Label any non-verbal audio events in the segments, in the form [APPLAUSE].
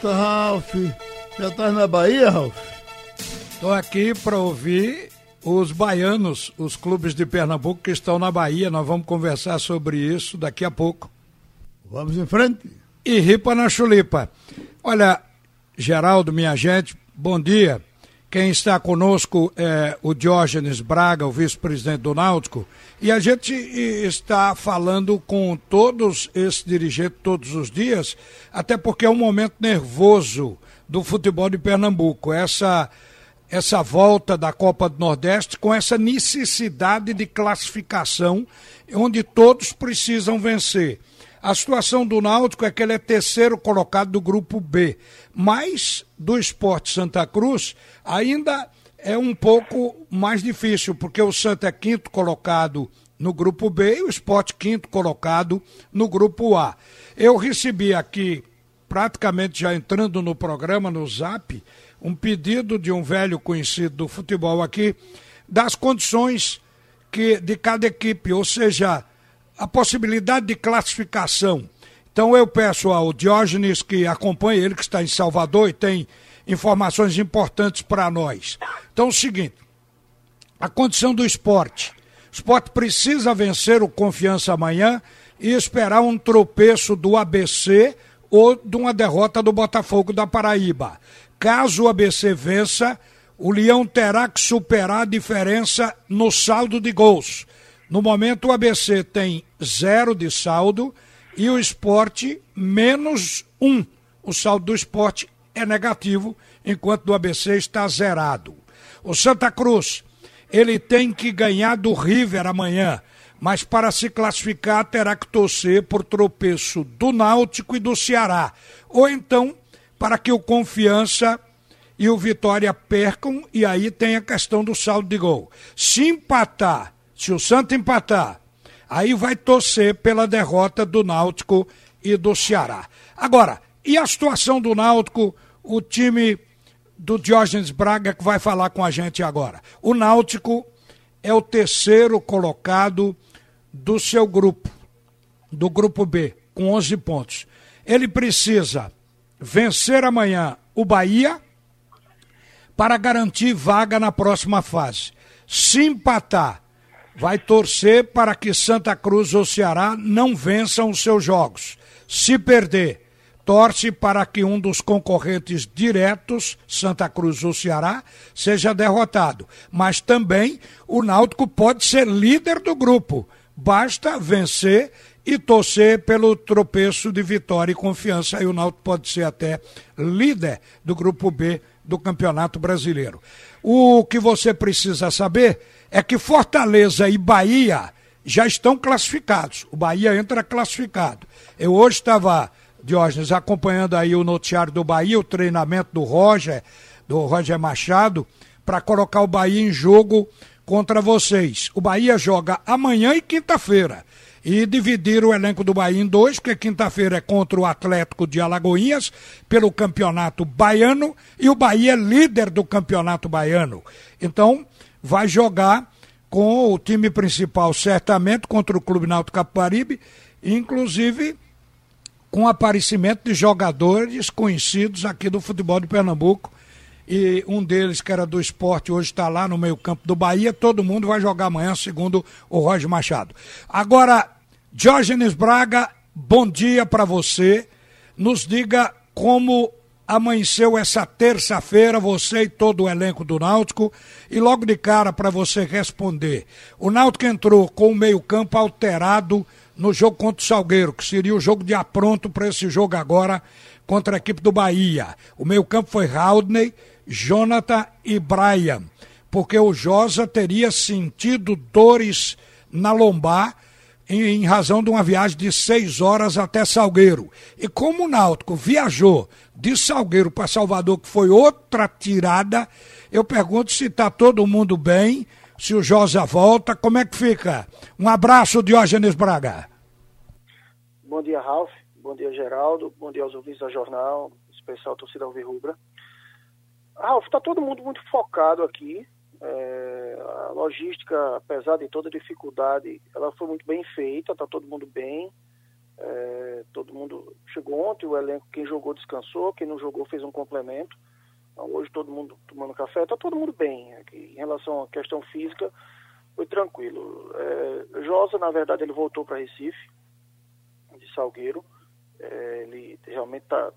volta, Ralf. Já tá na Bahia, Ralf? Estou aqui para ouvir os baianos, os clubes de Pernambuco que estão na Bahia. Nós vamos conversar sobre isso daqui a pouco. Vamos em frente. E ripa na chulipa. Olha, Geraldo, minha gente, bom dia. Quem está conosco é o Diógenes Braga, o vice-presidente do Náutico, e a gente está falando com todos esses dirigentes todos os dias, até porque é um momento nervoso do futebol de Pernambuco. Essa essa volta da Copa do Nordeste com essa necessidade de classificação, onde todos precisam vencer. A situação do Náutico é que ele é terceiro colocado do grupo B, mas do Esporte Santa Cruz ainda é um pouco mais difícil, porque o Santa é quinto colocado no grupo B e o Esporte quinto colocado no grupo A. Eu recebi aqui, praticamente já entrando no programa, no Zap, um pedido de um velho conhecido do futebol aqui, das condições que de cada equipe, ou seja, a possibilidade de classificação. Então eu peço ao Diógenes que acompanhe ele, que está em Salvador e tem informações importantes para nós. Então é o seguinte, a condição do esporte. O esporte precisa vencer o confiança amanhã e esperar um tropeço do ABC ou de uma derrota do Botafogo da Paraíba. Caso o ABC vença, o Leão terá que superar a diferença no saldo de gols. No momento, o ABC tem zero de saldo e o esporte menos um. O saldo do esporte é negativo, enquanto do ABC está zerado. O Santa Cruz, ele tem que ganhar do River amanhã, mas para se classificar terá que torcer por tropeço do Náutico e do Ceará. Ou então, para que o Confiança e o Vitória percam, e aí tem a questão do saldo de gol. Se empatar se o Santa empatar, aí vai torcer pela derrota do Náutico e do Ceará. Agora, e a situação do Náutico, o time do Diógenes Braga que vai falar com a gente agora? O Náutico é o terceiro colocado do seu grupo, do grupo B, com 11 pontos. Ele precisa vencer amanhã o Bahia para garantir vaga na próxima fase. Se empatar vai torcer para que Santa Cruz ou Ceará não vençam os seus jogos. Se perder, torce para que um dos concorrentes diretos, Santa Cruz ou Ceará, seja derrotado. Mas também o Náutico pode ser líder do grupo. Basta vencer e torcer pelo tropeço de vitória e confiança. E o Náutico pode ser até líder do grupo B do Campeonato Brasileiro. O que você precisa saber é que Fortaleza e Bahia já estão classificados. O Bahia entra classificado. Eu hoje estava, Diógenes, acompanhando aí o noticiário do Bahia, o treinamento do Roger, do Roger Machado, para colocar o Bahia em jogo contra vocês. O Bahia joga amanhã e quinta-feira e dividir o elenco do Bahia em dois, porque quinta-feira é contra o Atlético de Alagoinhas pelo Campeonato Baiano e o Bahia é líder do Campeonato Baiano. Então, vai jogar com o time principal certamente contra o Clube Náutico Caparibe, inclusive com aparecimento de jogadores conhecidos aqui do futebol de Pernambuco. E um deles, que era do esporte, hoje está lá no meio-campo do Bahia. Todo mundo vai jogar amanhã, segundo o Roger Machado. Agora, Diógenes Braga, bom dia para você. Nos diga como amanheceu essa terça-feira, você e todo o elenco do Náutico, e logo de cara para você responder. O Náutico entrou com o meio-campo alterado no jogo contra o Salgueiro, que seria o jogo de apronto para esse jogo agora contra a equipe do Bahia. O meio-campo foi Haldney, Jonathan e Brian, porque o Josa teria sentido dores na lombar em, razão de uma viagem de seis horas até Salgueiro. E como o Náutico viajou de Salgueiro para Salvador, que foi outra tirada, eu pergunto se está todo mundo bem, se o Josa volta, como é que fica? Um abraço, Diógenes Braga. Bom dia, Ralf. Bom dia, Geraldo. Bom dia aos ouvintes da jornal, especial torcida Alvirrubra. Ralf, está todo mundo muito focado aqui é, a logística, apesar de toda dificuldade, ela foi muito bem feita, está todo mundo bem. É, todo mundo chegou ontem, o elenco, quem jogou descansou, quem não jogou fez um complemento. Então, hoje todo mundo tomando café, está todo mundo bem. Aqui, em relação à questão física, foi tranquilo. É, Josa, na verdade, ele voltou para Recife, de Salgueiro. É, ele realmente está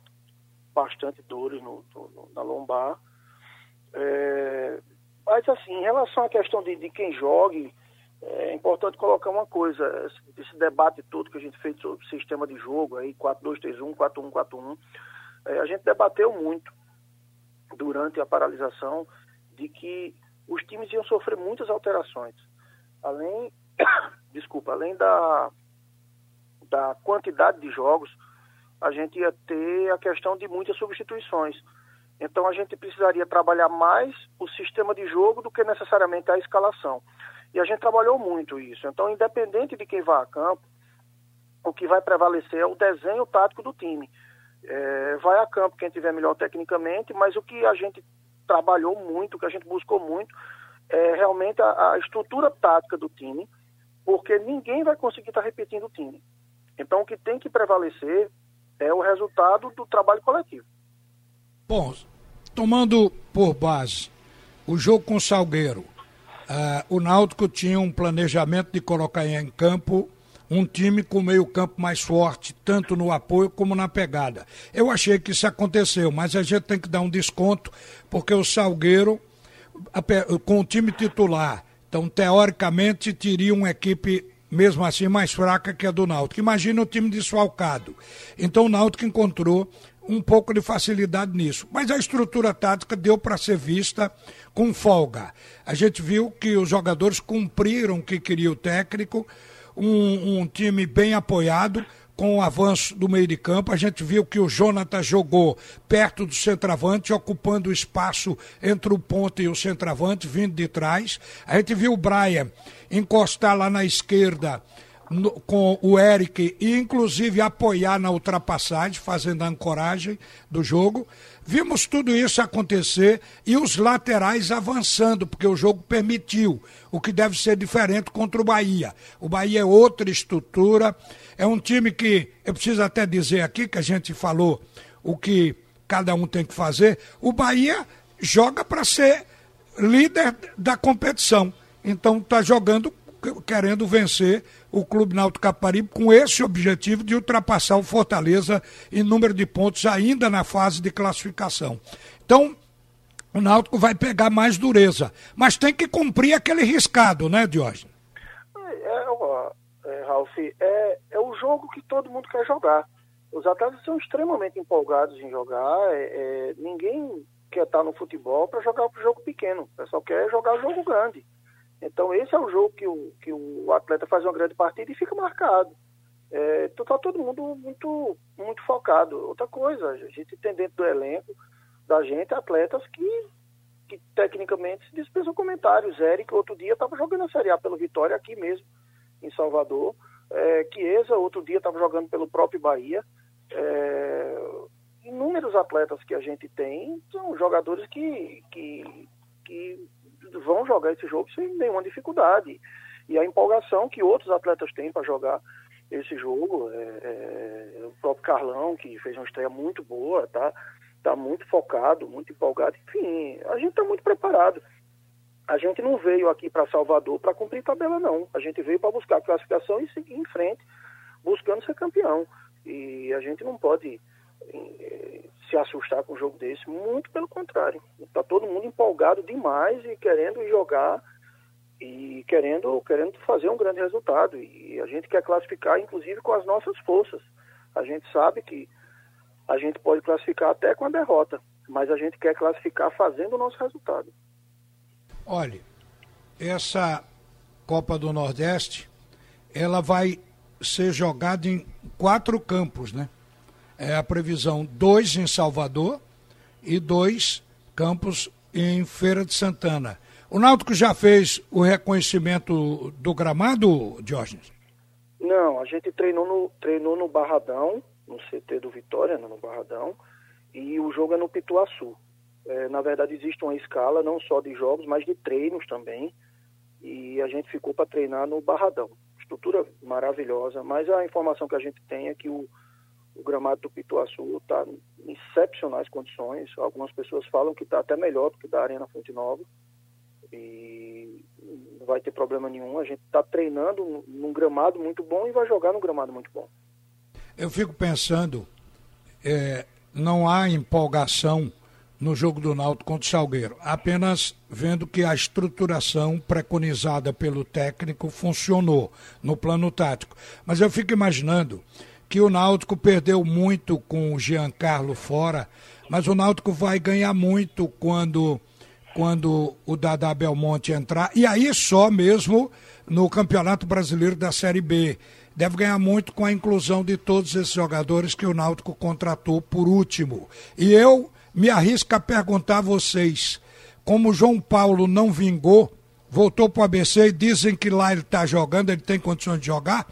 bastante dores no, no, na lombar. É, mas, assim, em relação à questão de, de quem jogue, é importante colocar uma coisa, esse debate todo que a gente fez sobre o sistema de jogo, aí 4-2-3-1, 4-1-4-1, é, a gente debateu muito durante a paralisação de que os times iam sofrer muitas alterações. Além, [COUGHS] desculpa, além da, da quantidade de jogos, a gente ia ter a questão de muitas substituições. Então a gente precisaria trabalhar mais o sistema de jogo do que necessariamente a escalação. E a gente trabalhou muito isso. Então, independente de quem vá a campo, o que vai prevalecer é o desenho tático do time. É, vai a campo quem tiver melhor tecnicamente, mas o que a gente trabalhou muito, o que a gente buscou muito, é realmente a, a estrutura tática do time, porque ninguém vai conseguir estar repetindo o time. Então, o que tem que prevalecer é o resultado do trabalho coletivo. Bom, tomando por base o jogo com o Salgueiro, Uh, o Náutico tinha um planejamento de colocar em campo um time com meio campo mais forte, tanto no apoio como na pegada. Eu achei que isso aconteceu, mas a gente tem que dar um desconto, porque o Salgueiro, com o time titular, então teoricamente teria uma equipe mesmo assim mais fraca que a do Náutico. Imagina o time desfalcado. Então o Náutico encontrou um pouco de facilidade nisso. Mas a estrutura tática deu para ser vista com folga. A gente viu que os jogadores cumpriram o que queria o técnico, um, um time bem apoiado, com o avanço do meio de campo. A gente viu que o Jonathan jogou perto do centroavante, ocupando o espaço entre o ponto e o centroavante, vindo de trás. A gente viu o Brian encostar lá na esquerda no, com o Eric e inclusive apoiar na ultrapassagem, fazendo a ancoragem do jogo. Vimos tudo isso acontecer e os laterais avançando, porque o jogo permitiu, o que deve ser diferente contra o Bahia. O Bahia é outra estrutura, é um time que, eu preciso até dizer aqui que a gente falou o que cada um tem que fazer. O Bahia joga para ser líder da competição. Então está jogando querendo vencer o Clube Náutico Caparibe com esse objetivo de ultrapassar o Fortaleza em número de pontos ainda na fase de classificação. Então, o Náutico vai pegar mais dureza, mas tem que cumprir aquele riscado, né, Diógenes? É, é, Ralf, é, é o jogo que todo mundo quer jogar. Os atletas são extremamente empolgados em jogar. É, é, ninguém quer estar no futebol para jogar o jogo pequeno. O pessoal quer jogar o jogo grande. Então esse é o jogo que o, que o atleta faz uma grande partida e fica marcado. É, então tá todo mundo muito, muito focado. Outra coisa, a gente tem dentro do elenco da gente atletas que, que tecnicamente se dispensam comentários. Eric, outro dia, estava jogando a Série A pelo Vitória aqui mesmo, em Salvador. É, Chiesa, outro dia, estava jogando pelo próprio Bahia. É, inúmeros atletas que a gente tem são jogadores que, que, que vão jogar esse jogo sem nenhuma dificuldade. E a empolgação que outros atletas têm para jogar esse jogo, é, é, o próprio Carlão, que fez uma estreia muito boa, tá, tá muito focado, muito empolgado. Enfim, a gente está muito preparado. A gente não veio aqui para Salvador para cumprir tabela, não. A gente veio para buscar classificação e seguir em frente, buscando ser campeão. E a gente não pode se assustar com um jogo desse, muito pelo contrário. Está todo mundo empolgado demais e querendo jogar e querendo, querendo fazer um grande resultado. E a gente quer classificar, inclusive, com as nossas forças. A gente sabe que a gente pode classificar até com a derrota, mas a gente quer classificar fazendo o nosso resultado. Olha, essa Copa do Nordeste, ela vai ser jogada em quatro campos, né? É a previsão dois em Salvador e dois campos em Feira de Santana. O Náutico já fez o reconhecimento do gramado, Diógenes? Não, a gente treinou no, treinou no Barradão, no CT do Vitória, no Barradão, e o jogo é no Pituaçu. É, na verdade, existe uma escala não só de jogos, mas de treinos também, e a gente ficou para treinar no Barradão. estrutura maravilhosa, mas a informação que a gente tem é que o, o gramado do Pituaçu está em excepcionais condições. Algumas pessoas falam que está até melhor do que da Arena Fonte Nova. E não vai ter problema nenhum. A gente está treinando num gramado muito bom e vai jogar num gramado muito bom. Eu fico pensando, é, não há empolgação no jogo do Náutico contra o Salgueiro, apenas vendo que a estruturação preconizada pelo técnico funcionou no plano tático. Mas eu fico imaginando que o Náutico perdeu muito com o Giancarlo fora, mas o Náutico vai ganhar muito quando quando o Dada Belmonte entrar, e aí só mesmo no Campeonato Brasileiro da Série B. Deve ganhar muito com a inclusão de todos esses jogadores que o Náutico contratou por último. E eu me arrisco a perguntar a vocês, como João Paulo não vingou, voltou para o ABC e dizem que lá ele está jogando, ele tem condições de jogar.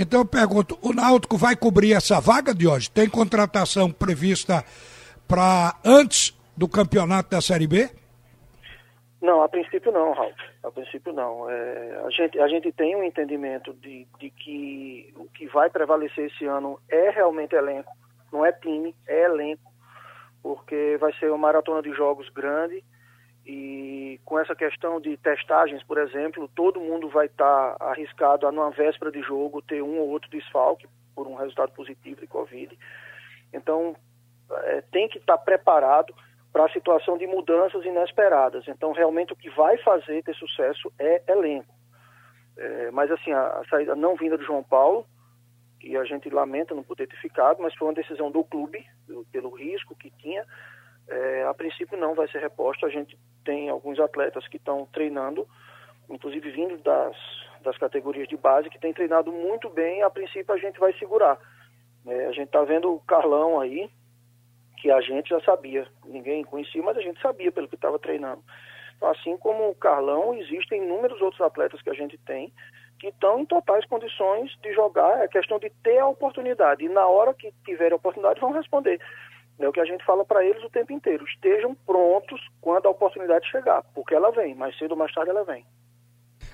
Então eu pergunto, o Náutico vai cobrir essa vaga de hoje? Tem contratação prevista para antes do campeonato da Série B? Não, a princípio não, Ralf. A princípio não. É, a, gente, a gente tem um entendimento de, de que o que vai prevalecer esse ano é realmente elenco, não é time, é elenco, porque vai ser uma maratona de jogos grande e com essa questão de testagens, por exemplo, todo mundo vai estar tá arriscado a, numa véspera de jogo, ter um ou outro desfalque por um resultado positivo de Covid. Então, é, tem que estar tá preparado para a situação de mudanças inesperadas. Então, realmente, o que vai fazer ter sucesso é elenco. É, mas, assim, a, a, saída não vinda do João Paulo, que a gente lamenta não poder ter ficado, mas foi uma decisão do clube, pelo, risco que tinha. É, a princípio, não vai ser reposto. A gente tem alguns atletas que estão treinando, inclusive vindo das, das categorias de base, que têm treinado muito bem. A princípio, a gente vai segurar. É, a gente está vendo o Carlão aí, que a gente já sabia. Ninguém conhecia, mas a gente sabia pelo que estava treinando. Então, assim como o Carlão, existem inúmeros outros atletas que a gente tem que estão em totais condições de jogar. É questão de ter a oportunidade. E na hora que tiverem a oportunidade, vão responder. É o que a gente fala para eles o tempo inteiro. Estejam prontos quando a oportunidade chegar, porque ela vem. Mais cedo ou mais tarde ela vem.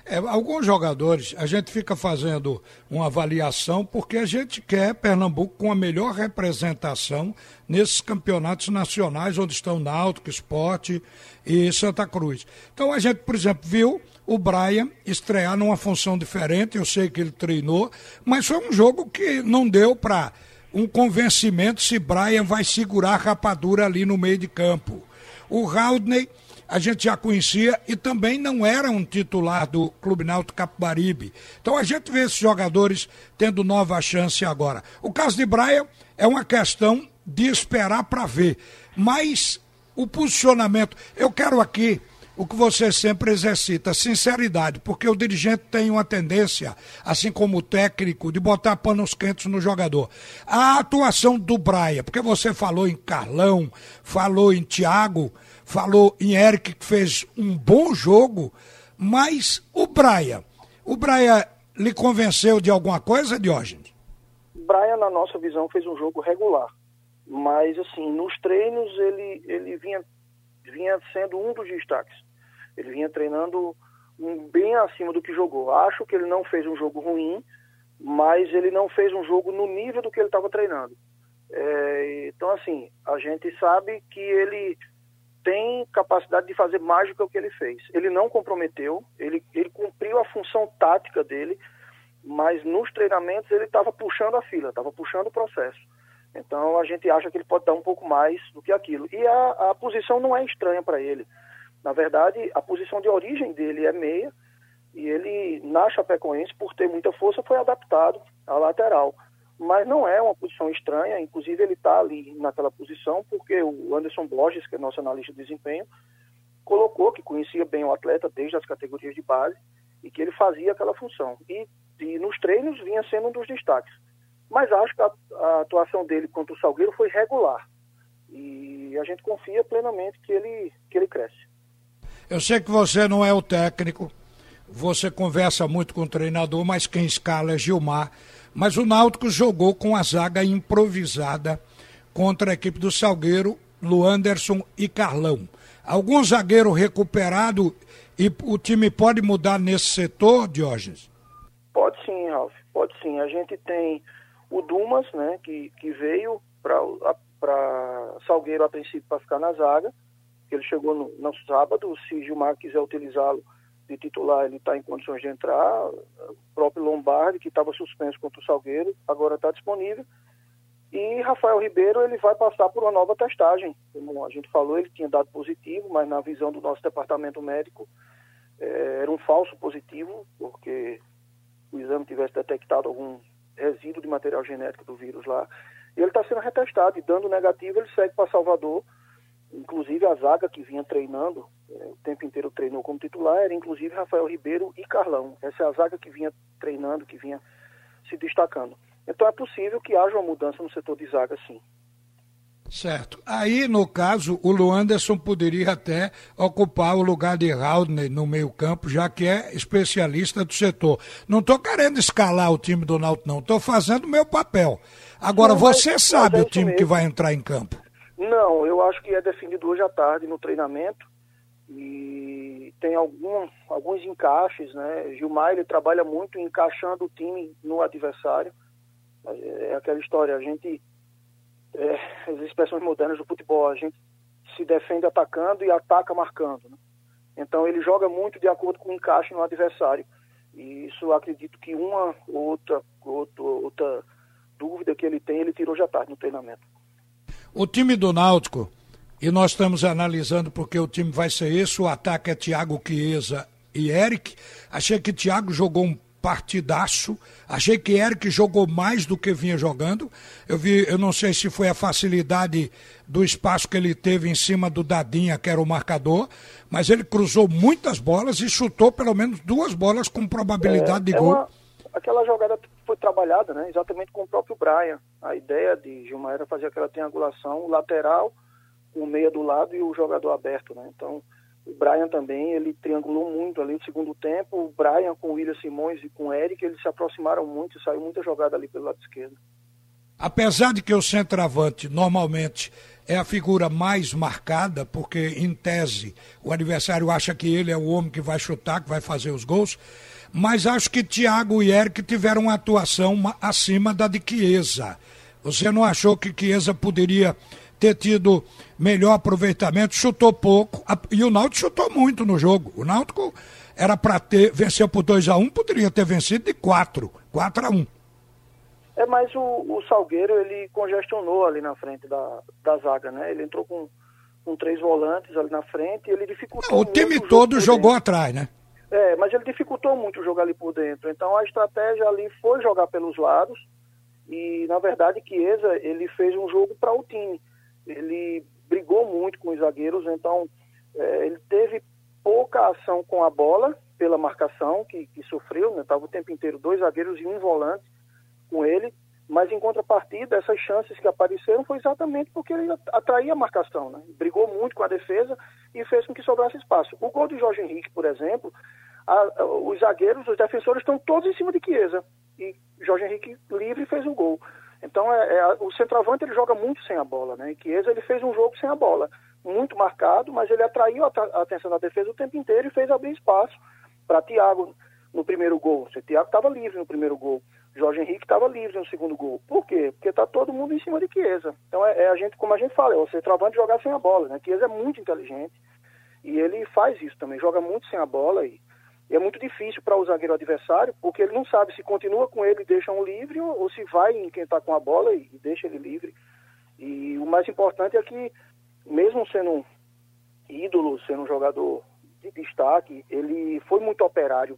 É, alguns jogadores, a gente fica fazendo uma avaliação porque a gente quer Pernambuco com a melhor representação nesses campeonatos nacionais onde estão Náutico, Esporte e Santa Cruz. Então a gente, por exemplo, viu o Brian estrear numa função diferente, eu sei que ele treinou, mas foi um jogo que não deu para um convencimento se Brian vai segurar a rapadura ali no meio de campo. O Haldney a gente já conhecia e também não era um titular do Clube Náutico Capibaribe. Então a gente vê esses jogadores tendo nova chance agora. O caso de Brian é uma questão de esperar para ver. Mas o posicionamento, eu quero aqui o que você sempre exercita, sinceridade, porque o dirigente tem uma tendência, assim como o técnico, de botar panos quentes no jogador. A atuação do Braia, porque você falou em Carlão, falou em Thiago, falou em Eric, que fez um bom jogo, mas o Braia, o Braia lhe convenceu de alguma coisa, Diógenes? Braia, na nossa visão, fez um jogo regular. Mas, assim, nos treinos ele, ele vinha, vinha sendo um dos destaques. Ele vinha treinando bem acima do que jogou. Acho que ele não fez um jogo ruim, mas ele não fez um jogo no nível do que ele estava treinando. É, então, assim, a gente sabe que ele tem capacidade de fazer mais do que o que ele fez. Ele não comprometeu, ele, ele cumpriu a função tática dele, mas nos treinamentos ele estava puxando a fila, estava puxando o processo. Então a gente acha que ele pode dar um pouco mais do que aquilo. E a, a posição não é estranha para ele. Na verdade, a posição de origem dele é meia, e ele, na Chapecoense, por ter muita força, foi adaptado à lateral mas não é uma posição estranha, inclusive ele está ali naquela posição porque o Anderson Borges, que é nosso analista de desempenho, colocou que conhecia bem o atleta desde as categorias de base e que ele fazia aquela função. E, e nos treinos vinha sendo um dos destaques. Mas acho que a, a atuação dele contra o Salgueiro foi regular. E a gente confia plenamente que ele, que ele cresce. Eu sei que você não é o técnico, você conversa muito com o treinador, mas quem escala é Gilmar. Mas o Náutico jogou com a zaga improvisada contra a equipe do Salgueiro, Luanderson e Carlão. Algum zagueiro recuperado e o time pode mudar nesse setor, Diógenes? Pode sim, Ralf, pode sim. A gente tem o Dumas, né, que, que veio para Salgueiro a princípio para ficar na zaga, ele chegou no, no sábado, se Gilmar quiser utilizá-lo de titular, ele está em condições de entrar. O próprio Lombardi, que estava suspenso contra o Salgueiro, agora está disponível. E Rafael Ribeiro, ele vai passar por uma nova testagem. Como a gente falou, ele tinha dado positivo, mas na visão do nosso departamento médico, é, era um falso positivo, porque o exame tivesse detectado algum resíduo de material genético do vírus lá. E ele está sendo retestado e dando negativo, ele segue para Salvador Inclusive a zaga que vinha treinando, é, o tempo inteiro treinou como titular, era inclusive Rafael Ribeiro e Carlão. Essa é a zaga que vinha treinando, que vinha se destacando. Então é possível que haja uma mudança no setor de zaga, sim. Certo. Aí, no caso, o Luanderson poderia até ocupar o lugar de Haldner no meio-campo, já que é especialista do setor. Não estou querendo escalar o time do Náutico, não. Estou fazendo o meu papel. Agora, não, você mas, sabe mas é o time mesmo. que vai entrar em campo. Não, eu acho que é definido hoje à tarde no treinamento e tem algum, alguns encaixes, né? Gilmar ele trabalha muito encaixando o time no adversário. É aquela história, a gente é, as expressões modernas do futebol, a gente se defende atacando e ataca marcando. Né? Então ele joga muito de acordo com o encaixe no adversário. E isso acredito que uma outra, outra, outra dúvida que ele tem, ele tirou já tarde no treinamento. O time do Náutico, e nós estamos analisando porque o time vai ser esse, o ataque é Thiago Chiesa e Eric. Achei que Thiago jogou um partidaço. Achei que Eric jogou mais do que vinha jogando. Eu vi, eu não sei se foi a facilidade do espaço que ele teve em cima do Dadinha, que era o marcador, mas ele cruzou muitas bolas e chutou pelo menos duas bolas com probabilidade é, de é gol. Uma, aquela jogada foi trabalhada, né, exatamente com o próprio Brian. A ideia de Gilmar era fazer aquela triangulação, lateral, o meia do lado e o jogador aberto, né? Então, o Brian também, ele triangulou muito ali no segundo tempo. O Brian com o William Simões e com o Eric, eles se aproximaram muito e saiu muita jogada ali pelo lado esquerdo. Apesar de que o centroavante normalmente é a figura mais marcada, porque em tese o adversário acha que ele é o homem que vai chutar, que vai fazer os gols, mas acho que Thiago e Eric tiveram uma atuação acima da de Chiesa. Você não achou que Chiesa poderia ter tido melhor aproveitamento? Chutou pouco e o Náutico chutou muito no jogo. O Náutico era para ter venceu por 2 a 1 um, poderia ter vencido de 4, 4 a 1 um. É, mas o, o, Salgueiro ele congestionou ali na frente da, da zaga, né? Ele entrou com, com três volantes ali na frente e ele dificultou. Não, o time todo jogou atrás, né? É, mas ele dificultou muito jogar ali por dentro. Então a estratégia ali foi jogar pelos lados e na verdade Chiesa ele fez um jogo para o time. Ele brigou muito com os zagueiros, então é, ele teve pouca ação com a bola pela marcação que, que sofreu, né? Tava o tempo inteiro dois zagueiros e um volante com ele, mas em contrapartida essas chances que apareceram foi exatamente porque ele atraía a marcação, né? Brigou muito com a defesa e fez com que sobrasse espaço. O gol de Jorge Henrique, por exemplo, a, os zagueiros, os defensores estão todos em cima de Chiesa. E Jorge Henrique livre fez o gol. Então é, é, o centroavante ele joga muito sem a bola, né? E Chiesa ele fez um jogo sem a bola, muito marcado, mas ele atraiu a, a atenção da defesa o tempo inteiro e fez abrir espaço para Thiago no primeiro gol. O Thiago estava livre no primeiro gol. Jorge Henrique estava livre no segundo gol. Por quê? Porque está todo mundo em cima de Chiesa. Então é, é, a gente, como a gente fala, é o centroavante jogar sem a bola, né? Chiesa é muito inteligente e ele faz isso também, joga muito sem a bola e é muito difícil para o zagueiro adversário, porque ele não sabe se continua com ele e deixa um livre ou, ou se vai em quem está com a bola e, e deixa ele livre. E o mais importante é que, mesmo sendo um ídolo, sendo um jogador de destaque, ele foi muito operário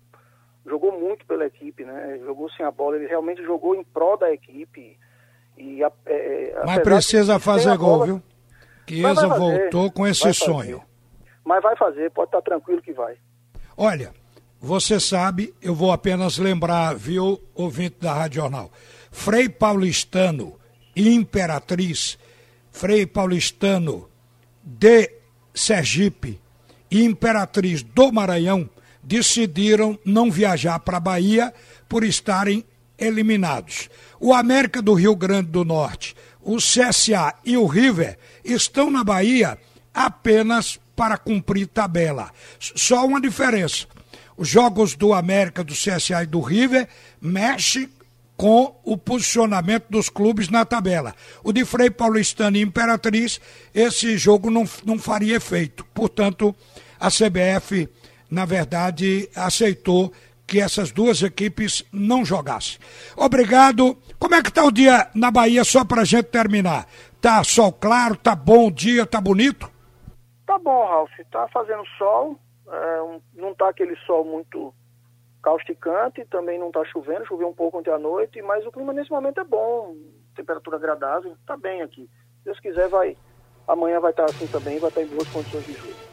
jogou muito pela equipe, né? Jogou sem a bola, ele realmente jogou em prol da equipe. E, é, é Mas precisa fazer gol, bola, viu? Chiesa voltou com esse sonho. Mas vai fazer, pode estar tranquilo que vai. Olha, você sabe, eu vou apenas lembrar, viu, ouvinte da Rádio Jornal. Frei Paulistano Imperatriz, Frei Paulistano de Sergipe e Imperatriz do Maranhão decidiram não viajar para a Bahia por estarem eliminados. O América do Rio Grande do Norte, o CSA e o River estão na Bahia apenas para cumprir tabela. Só uma diferença. Os jogos do América, do CSA e do River mexe com o posicionamento dos clubes na tabela. O de Frei Paulistano e Imperatriz, esse jogo não, não faria efeito. Portanto, a CBF, na verdade, aceitou que essas duas equipes não jogassem. Obrigado. Como é que tá o dia na Bahia, só pra gente terminar? Tá sol claro, tá bom o dia, tá bonito? Tá bom, Ralf. Tá fazendo sol. É, um, não tá aquele sol muito causticante, também não está chovendo, choveu um pouco ontem à noite, mas o clima nesse momento é bom, temperatura agradável, está bem aqui. Se Deus quiser, vai, amanhã vai estar tá assim também, vai estar tá em boas condições de chuva.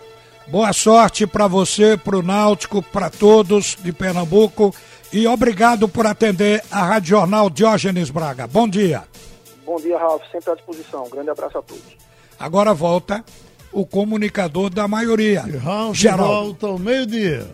Boa sorte para você, para o Náutico, para todos de Pernambuco e obrigado por atender a Rádio Jornal Diógenes Braga. Bom dia. Bom dia, Ralf, sempre à disposição. Um grande abraço a todos. Agora volta o comunicador da maioria. Ralf Geraldo. volta ao meio-dia.